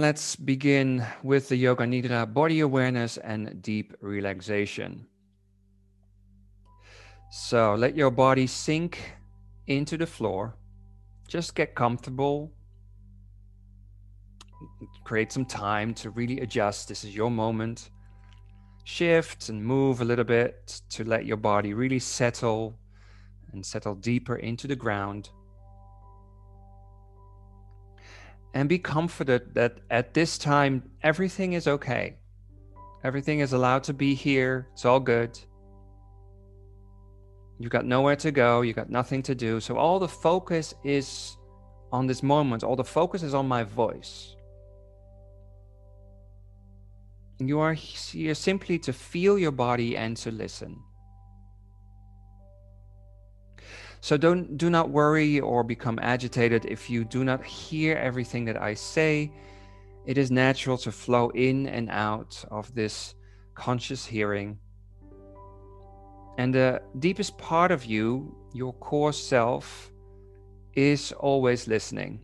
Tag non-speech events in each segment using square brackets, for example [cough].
Let's begin with the Yoga Nidra body awareness and deep relaxation. So let your body sink into the floor. Just get comfortable. Create some time to really adjust. This is your moment. Shift and move a little bit to let your body really settle and settle deeper into the ground. And be comforted that at this time everything is okay. Everything is allowed to be here. It's all good. You've got nowhere to go. You've got nothing to do. So all the focus is on this moment. All the focus is on my voice. You are here simply to feel your body and to listen. So don't do not worry or become agitated if you do not hear everything that I say. It is natural to flow in and out of this conscious hearing. And the deepest part of you, your core self, is always listening.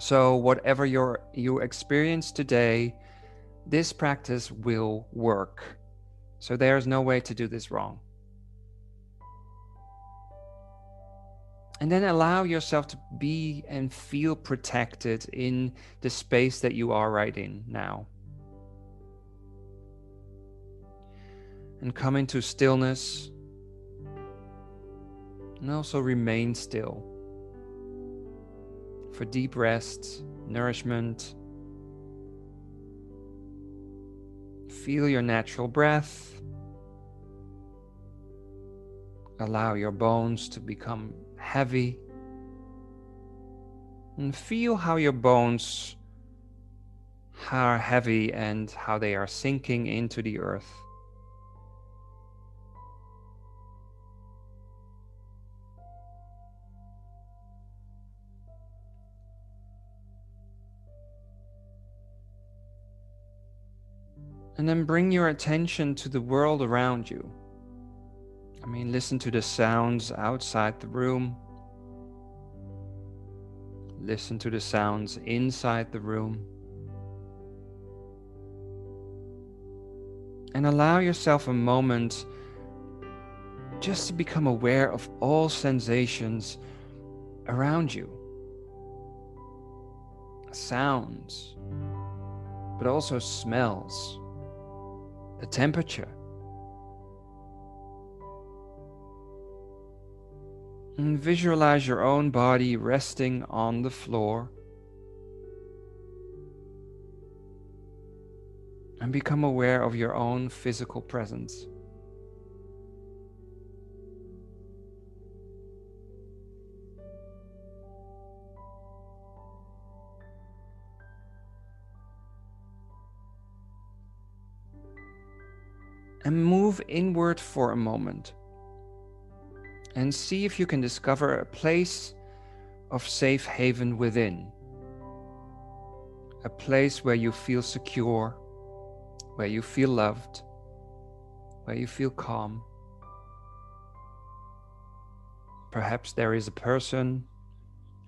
So whatever your you experience today, this practice will work. So there's no way to do this wrong. And then allow yourself to be and feel protected in the space that you are right in now. And come into stillness. And also remain still for deep rest, nourishment. Feel your natural breath. Allow your bones to become heavy. And feel how your bones are heavy and how they are sinking into the earth. And then bring your attention to the world around you. I mean, listen to the sounds outside the room. Listen to the sounds inside the room. And allow yourself a moment just to become aware of all sensations around you sounds, but also smells, the temperature And visualize your own body resting on the floor. And become aware of your own physical presence. And move inward for a moment and see if you can discover a place of safe haven within. A place where you feel secure, where you feel loved, where you feel calm. Perhaps there is a person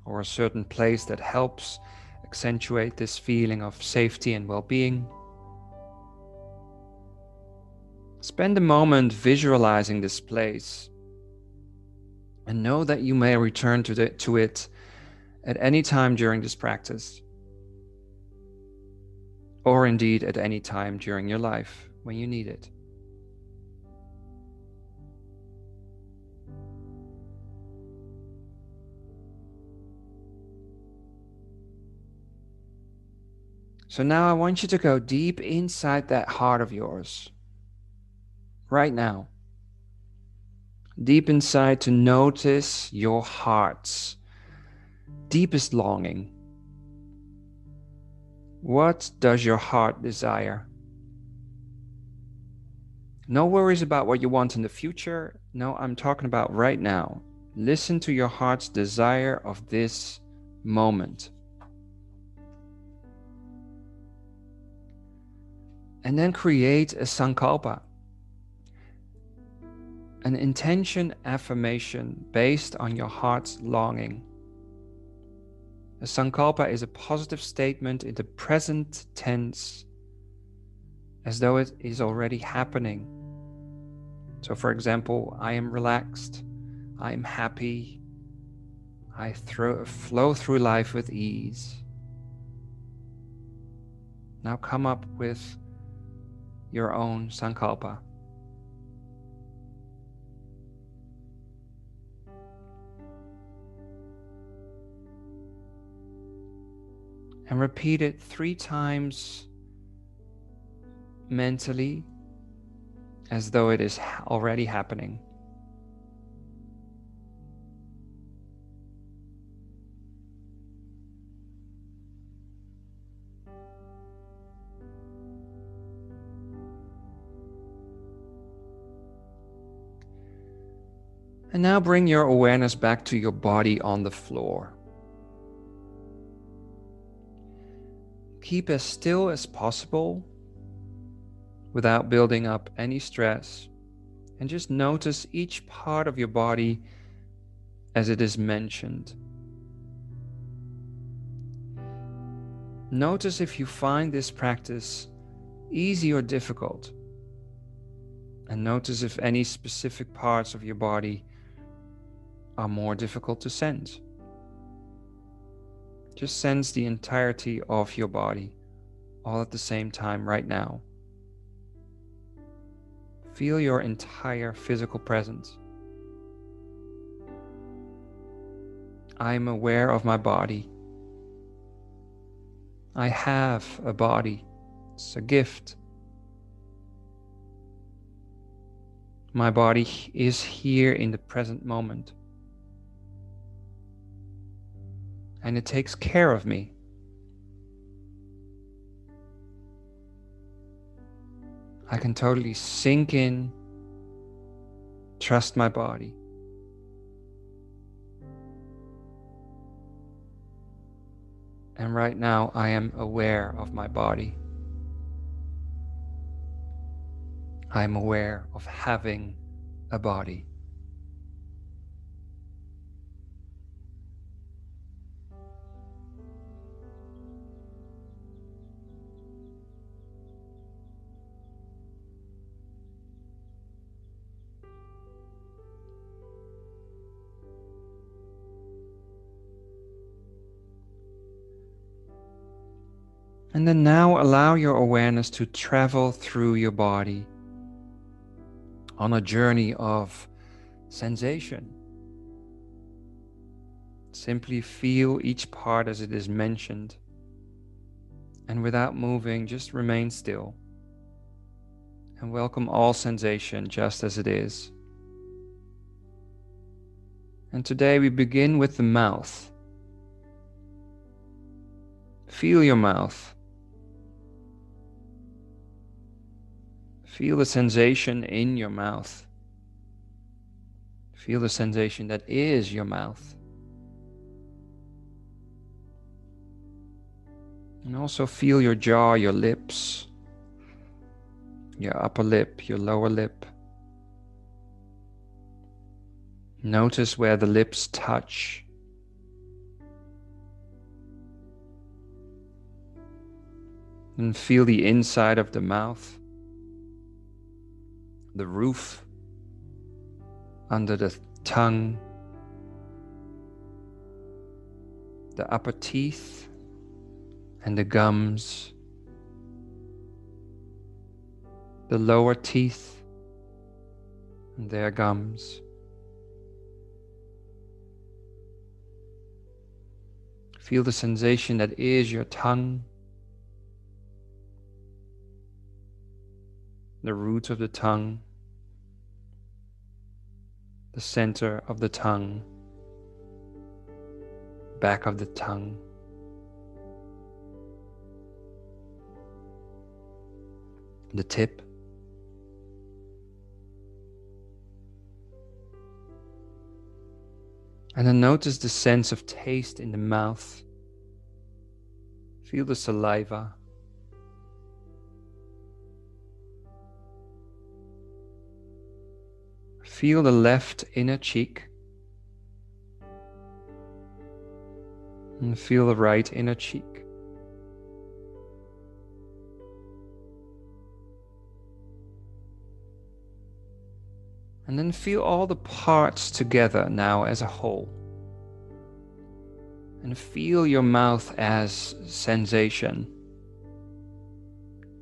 or a certain place that helps accentuate this feeling of safety and well being. Spend a moment visualizing this place and know that you may return to, the, to it at any time during this practice, or indeed at any time during your life when you need it. So now I want you to go deep inside that heart of yours, right now deep inside to notice your heart's deepest longing. What does your heart desire? No worries about what you want in the future. No, I'm talking about right now. Listen to your heart's desire of this moment. And then create a sankalpa an intention affirmation based on your heart's longing. A sankalpa is a positive statement in the present tense as though it is already happening. So, for example, I am relaxed, I am happy, I throw, flow through life with ease. Now come up with your own sankalpa. And repeat it three times mentally as though it is already happening. And now bring your awareness back to your body on the floor. Keep as still as possible without building up any stress. And just notice each part of your body as it is mentioned. Notice if you find this practice easy or difficult. And notice if any specific parts of your body are more difficult to sense. Just sense the entirety of your body all at the same time right now. Feel your entire physical presence. I am aware of my body. I have a body. It's a gift. My body is here in the present moment. And it takes care of me. I can totally sink in, trust my body. And right now, I am aware of my body. I'm aware of having a body. And then now allow your awareness to travel through your body on a journey of sensation. Simply feel each part as it is mentioned. And without moving, just remain still. And welcome all sensation just as it is. And today we begin with the mouth. Feel your mouth. Feel the sensation in your mouth. Feel the sensation that is your mouth. And also feel your jaw, your lips, your upper lip, your lower lip. Notice where the lips touch. And feel the inside of the mouth the roof, under the tongue, the upper teeth, and the gums, the lower teeth and their gums. Feel the sensation that is your tongue, the root of the tongue, the center of the tongue, back of the tongue. The tip, and then notice the sense of taste in the mouth. Feel the saliva. Feel the left inner cheek. And feel the right inner cheek. And then feel all the parts together now as a whole. And feel your mouth as sensation,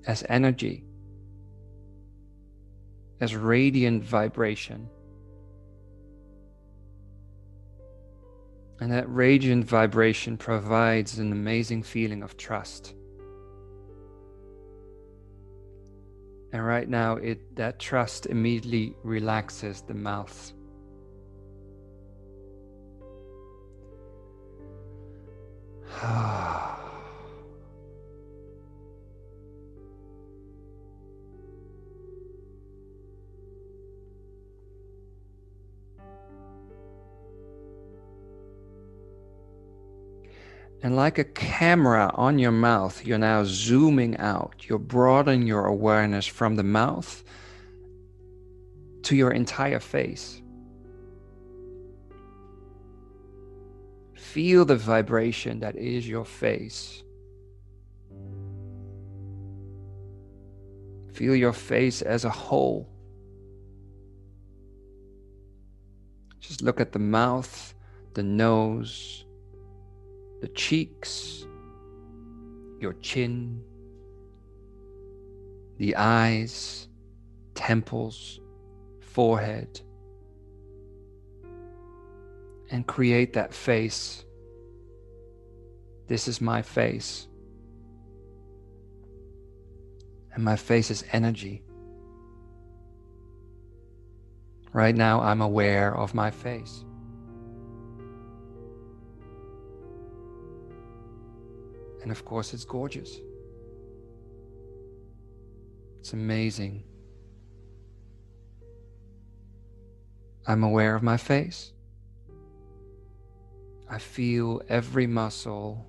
as energy, as radiant vibration. And that radiant vibration provides an amazing feeling of trust. And right now, it that trust immediately relaxes the mouth. [sighs] Ah. And like a camera on your mouth, you're now zooming out. You're broadening your awareness from the mouth to your entire face. Feel the vibration that is your face. Feel your face as a whole. Just look at the mouth, the nose, the cheeks, your chin, the eyes, temples, forehead, and create that face. This is my face. And my face is energy. Right now, I'm aware of my face. And of course, it's gorgeous. It's amazing. I'm aware of my face. I feel every muscle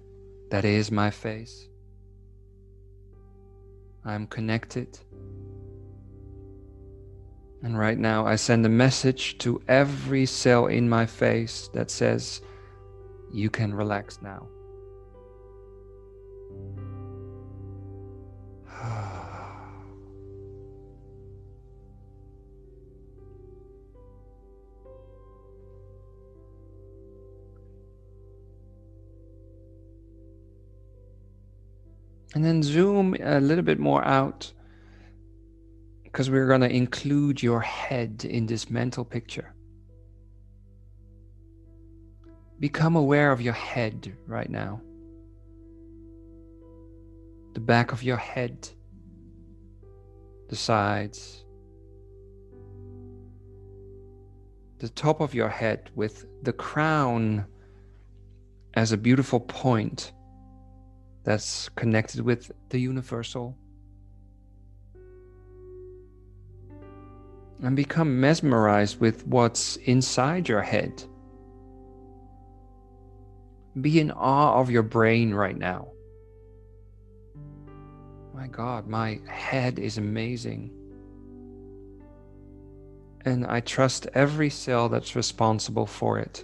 that is my face. I'm connected. And right now, I send a message to every cell in my face that says, You can relax now. And then zoom a little bit more out because we're going to include your head in this mental picture. Become aware of your head right now. The back of your head, the sides, the top of your head with the crown as a beautiful point that's connected with the universal. And become mesmerized with what's inside your head. Be in awe of your brain right now. My God, my head is amazing. And I trust every cell that's responsible for it.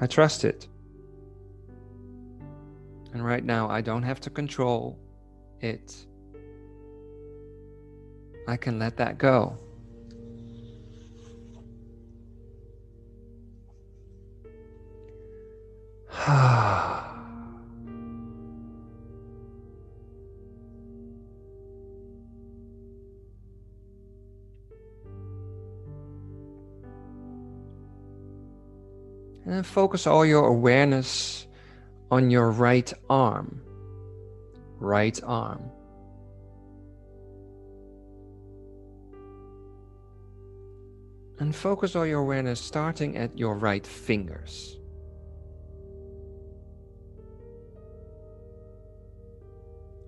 I trust it. And right now, I don't have to control it. I can let that go. [sighs] and then focus all your awareness on your right arm. Right arm. And focus all your awareness starting at your right fingers.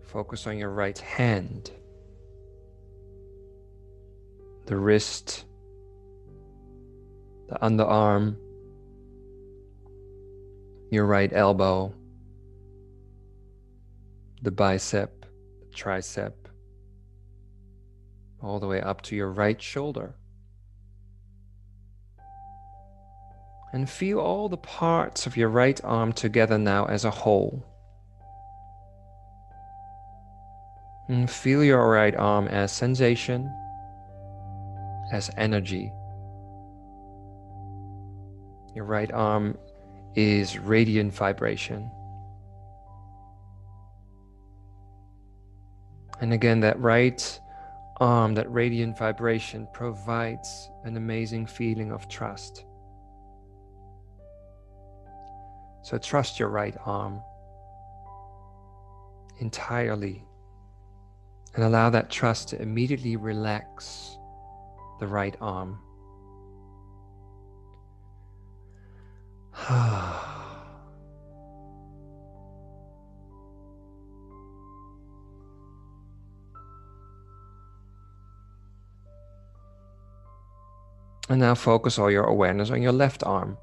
Focus on your right hand, the wrist, the underarm, your right elbow, the bicep, the tricep, all the way up to your right shoulder. And feel all the parts of your right arm together now as a whole. And feel your right arm as sensation, as energy. Your right arm is radiant vibration. And again, that right arm, that radiant vibration provides an amazing feeling of trust. So trust your right arm entirely and allow that trust to immediately relax the right arm. [sighs] And now focus all your awareness on your left arm.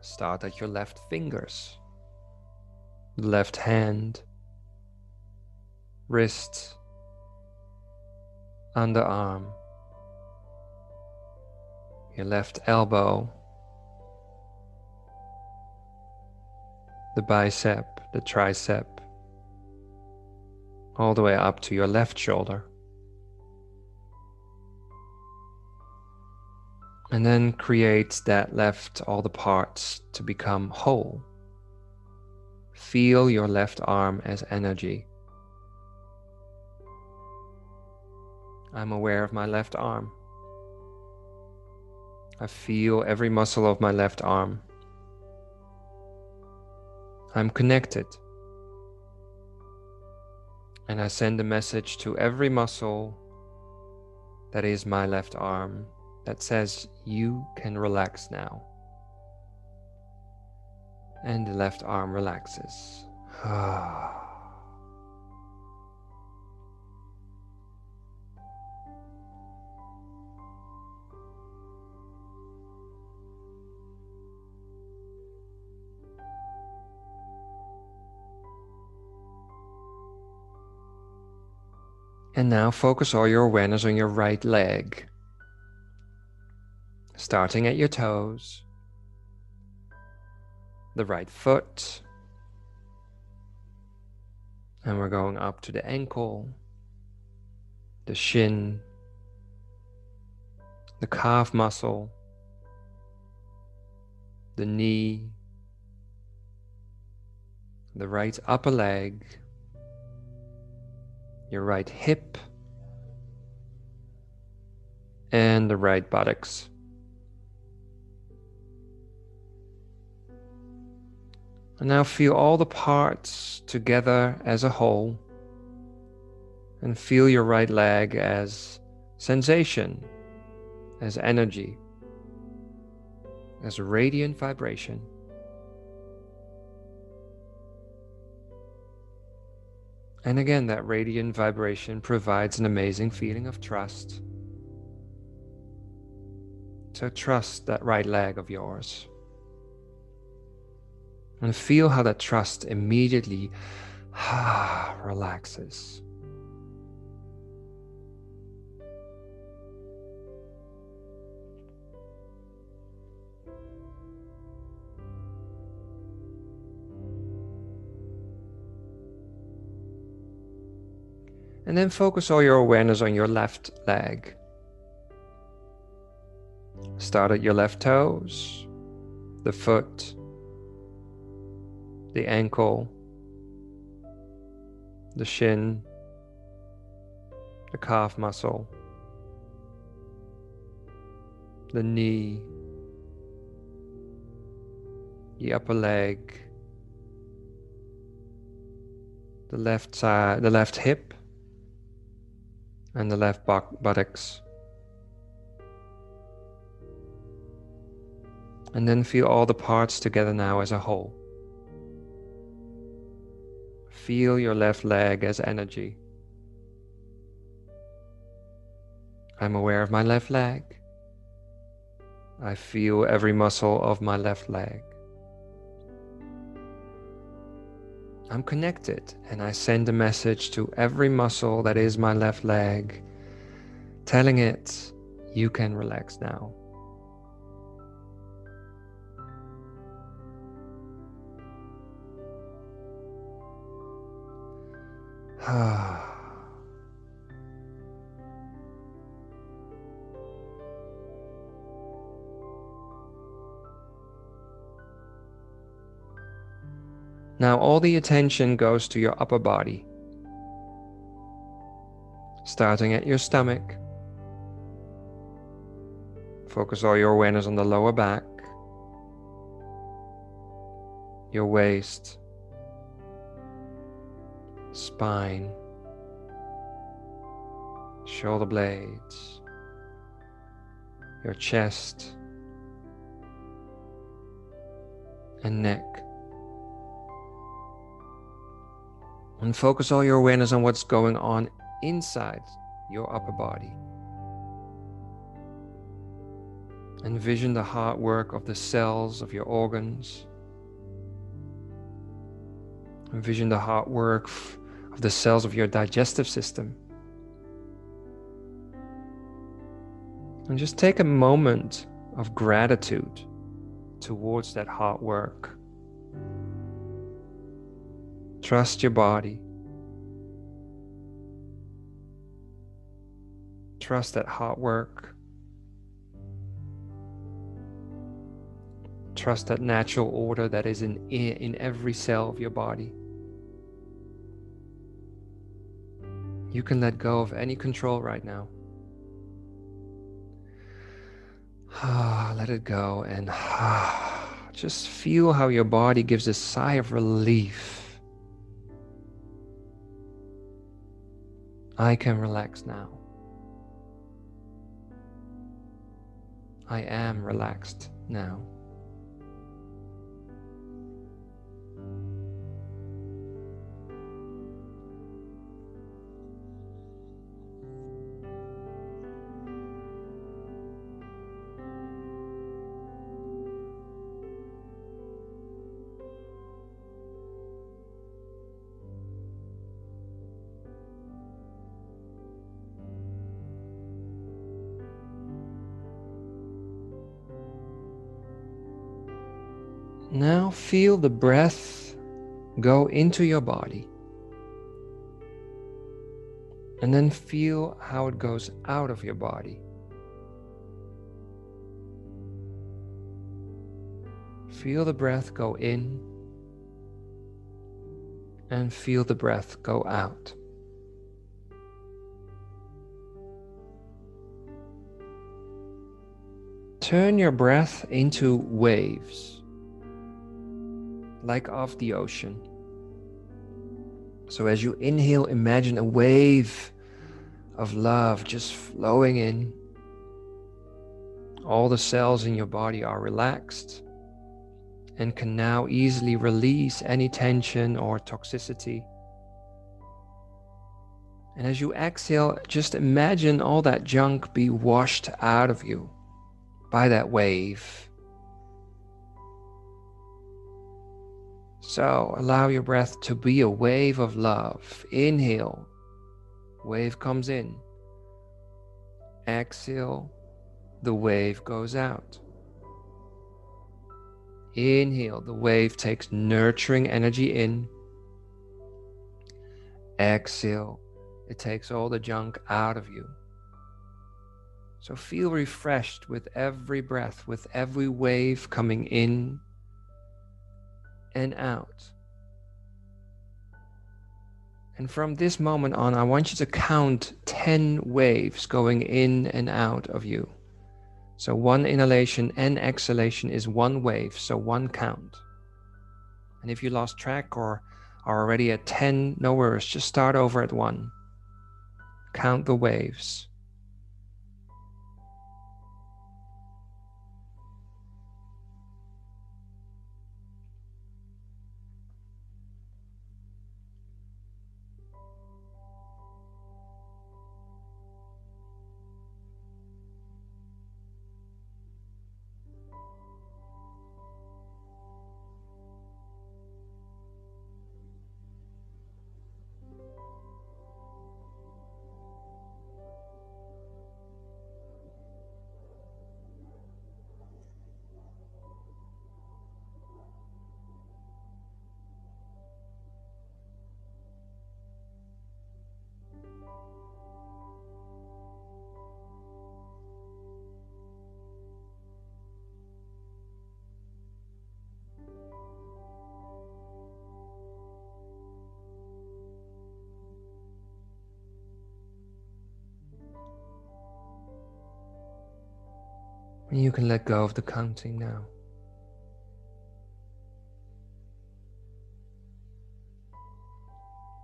Start at your left fingers, left hand, wrist, underarm, your left elbow, the bicep, the tricep, all the way up to your left shoulder. And then create that left all the parts to become whole. Feel your left arm as energy. I'm aware of my left arm. I feel every muscle of my left arm. I'm connected. And I send a message to every muscle that is my left arm that says you can relax now. And the left arm relaxes. [sighs] Ah. And now focus all your awareness on your right leg. Starting at your toes, the right foot, and we're going up to the ankle, the shin, the calf muscle, the knee, the right upper leg, your right hip, and the right buttocks. And now feel all the parts together as a whole. And feel your right leg as sensation, as energy, as radiant vibration. And again, that radiant vibration provides an amazing feeling of trust. So trust that right leg of yours. And feel how that trust immediately [sighs] relaxes. And then focus all your awareness on your left leg. Start at your left toes, the foot, the ankle, the shin, the calf muscle, the knee, the upper leg, the left side, the left hip, and the left buttocks. And then feel all the parts together now as a whole. Feel your left leg as energy. I'm aware of my left leg. I feel every muscle of my left leg. I'm connected. And I send a message to every muscle that is my left leg, telling it, you can relax now. Ah. [sighs] [sighs] Now, all the attention goes to your upper body, starting at your stomach. Focus all your awareness on the lower back, your waist, spine, shoulder blades, your chest, and neck. And focus all your awareness on what's going on inside your upper body. Envision the hard work of the cells of your organs. Envision the hard work of the cells of your digestive system. And just take a moment of gratitude towards that hard work. Trust your body. Trust that hard work. Trust that natural order that is in, in every cell of your body. You can let go of any control right now. Ah, let it go and ah, just feel how your body gives a sigh of relief I can relax now. I am relaxed now. Feel the breath go into your body. And then feel how it goes out of your body. Feel the breath go in and feel the breath go out. Turn your breath into waves like of the ocean. So as you inhale, imagine a wave of love just flowing in. All the cells in your body are relaxed and can now easily release any tension or toxicity. And as you exhale, just imagine all that junk be washed out of you by that wave. So allow your breath to be a wave of love. Inhale, wave comes in. Exhale, the wave goes out. Inhale, the wave takes nurturing energy in. Exhale, it takes all the junk out of you. So feel refreshed with every breath, with every wave coming in and out. And from this moment on, I want you to count 10 waves going in and out of you. So one inhalation and exhalation is one wave, so one count. And if you lost track or are already at 10, no worries, just start over at one. Count the waves. And you can let go of the counting now.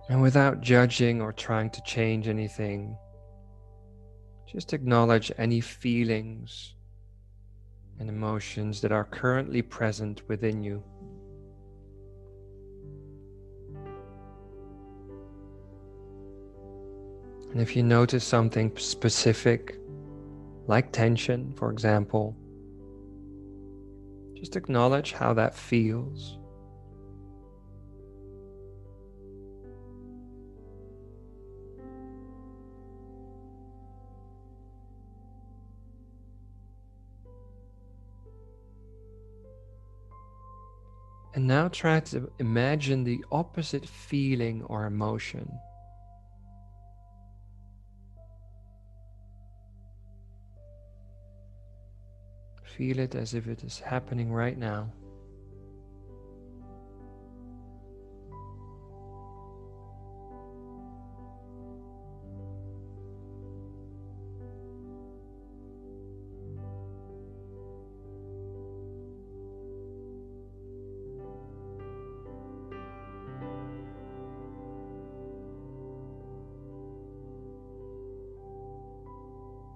And without judging or trying to change anything, just acknowledge any feelings and emotions that are currently present within you. And if you notice something specific, like tension, for example, just acknowledge how that feels. And now try to imagine the opposite feeling or emotion. Feel it as if it is happening right now.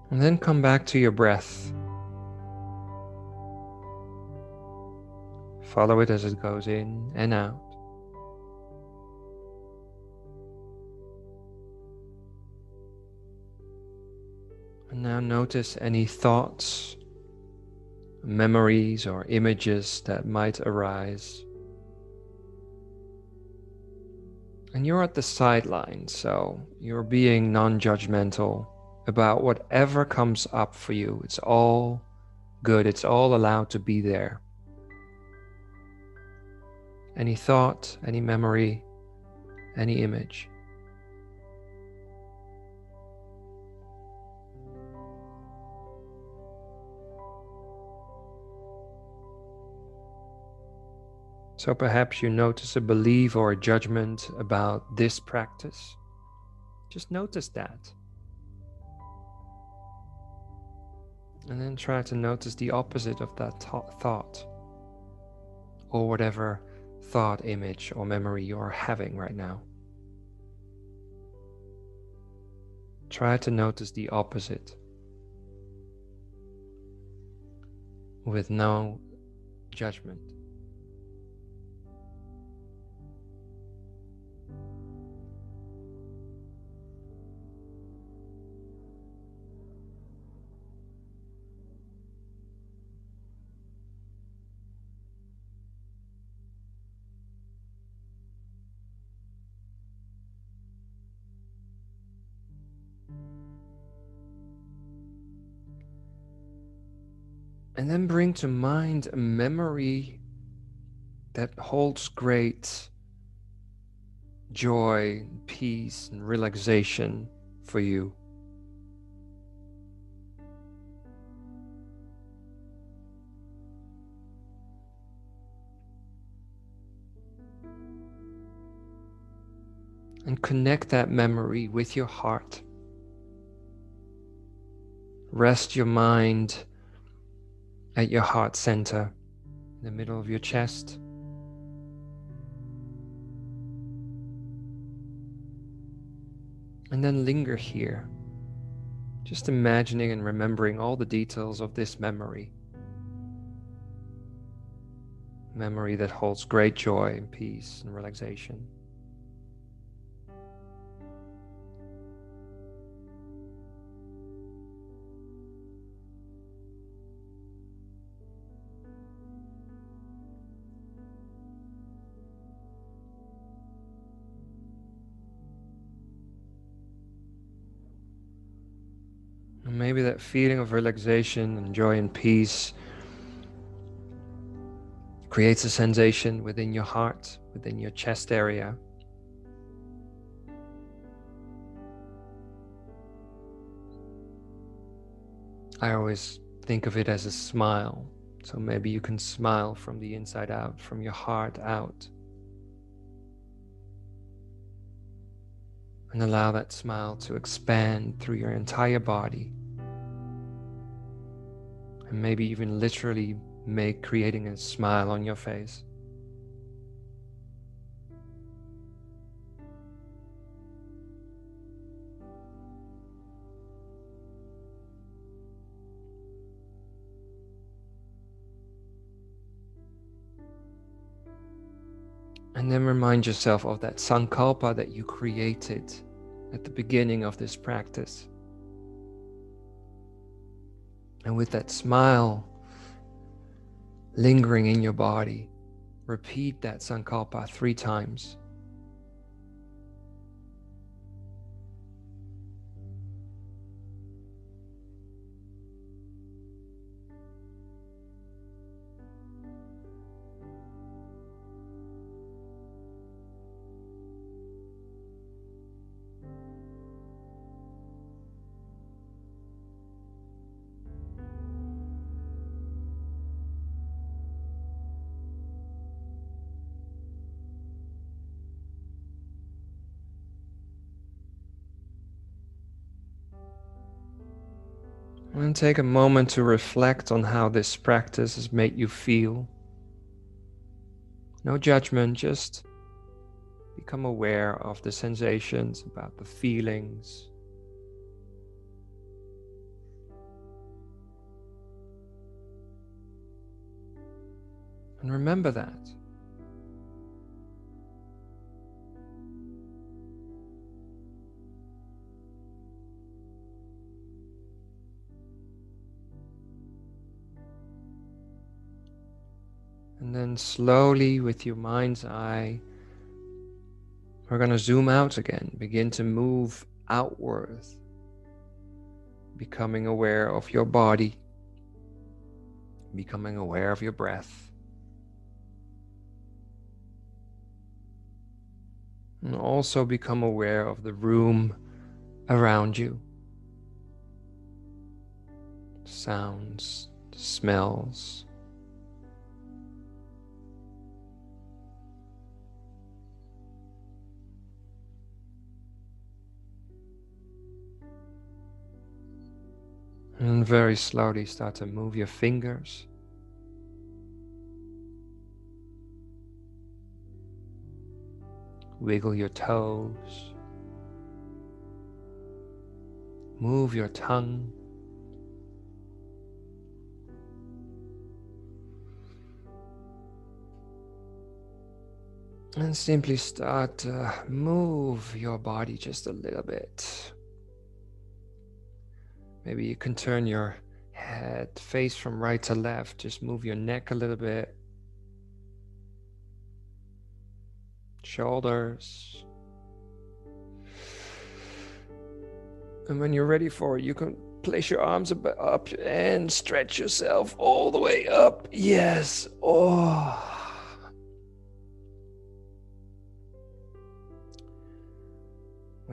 And then come back to your breath. Follow it as it goes in and out. And now notice any thoughts, memories, or images that might arise. And you're at the sideline, so you're being non judgmental about whatever comes up for you. It's all good, it's all allowed to be there. Any thought, any memory, any image. So perhaps you notice a belief or a judgment about this practice. Just notice that. And then try to notice the opposite of that thought or whatever thought, image, or memory you are having right now. Try to notice the opposite with no judgment. Bring to mind a memory that holds great joy, peace, and relaxation for you. And connect that memory with your heart. Rest your mind at your heart center, in the middle of your chest. And then linger here, just imagining and remembering all the details of this memory. Memory that holds great joy and peace and relaxation. Maybe that feeling of relaxation and joy and peace creates a sensation within your heart, within your chest area. I always think of it as a smile. So maybe you can smile from the inside out, from your heart out. And allow that smile to expand through your entire body maybe even literally make creating a smile on your face. And then remind yourself of that sankalpa that you created at the beginning of this practice. And with that smile lingering in your body, repeat that sankalpa three times. And take a moment to reflect on how this practice has made you feel. No judgment, just become aware of the sensations, about the feelings. And remember that. And then slowly, with your mind's eye, we're going to zoom out again, begin to move outward, becoming aware of your body, becoming aware of your breath. And also become aware of the room around you. Sounds, smells. And very slowly start to move your fingers. Wiggle your toes. Move your tongue. And simply start to move your body just a little bit. Maybe you can turn your head face from right to left. Just move your neck a little bit. Shoulders. And when you're ready for it, you can place your arms up and stretch yourself all the way up. Yes. Oh.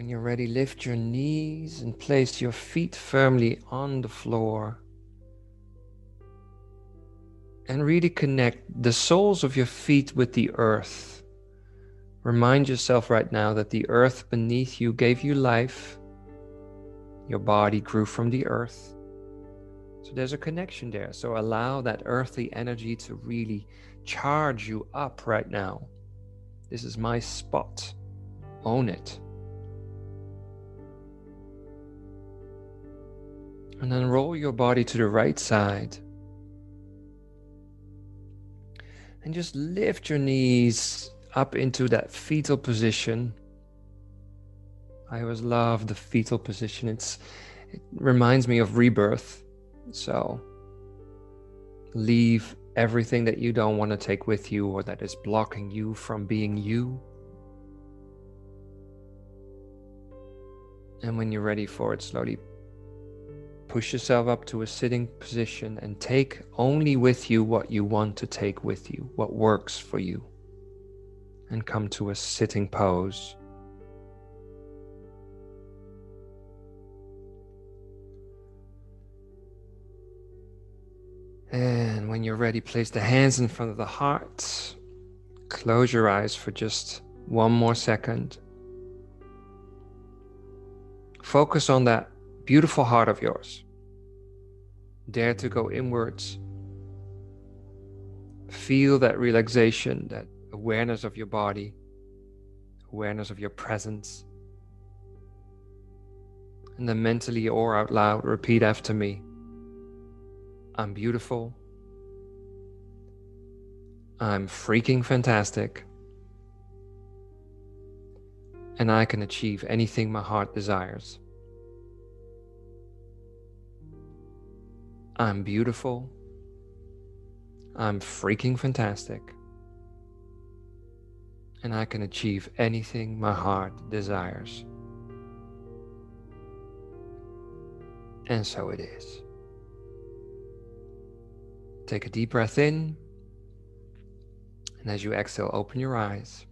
When you're ready, lift your knees and place your feet firmly on the floor. And really connect the soles of your feet with the earth. Remind yourself right now that the earth beneath you gave you life. Your body grew from the earth. So there's a connection there. So allow that earthly energy to really charge you up right now. This is my spot. Own it. And then roll your body to the right side. And just lift your knees up into that fetal position. I always love the fetal position. It's it reminds me of rebirth. So leave everything that you don't want to take with you or that is blocking you from being you. And when you're ready for it, slowly Push yourself up to a sitting position and take only with you what you want to take with you, what works for you. And come to a sitting pose. And when you're ready, place the hands in front of the heart. Close your eyes for just one more second. Focus on that beautiful heart of yours. Dare to go inwards. Feel that relaxation, that awareness of your body, awareness of your presence. And then mentally or out loud, repeat after me I'm beautiful. I'm freaking fantastic. And I can achieve anything my heart desires. I'm beautiful. I'm freaking fantastic. And I can achieve anything my heart desires. And so it is. Take a deep breath in. And as you exhale, open your eyes.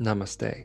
Namaste.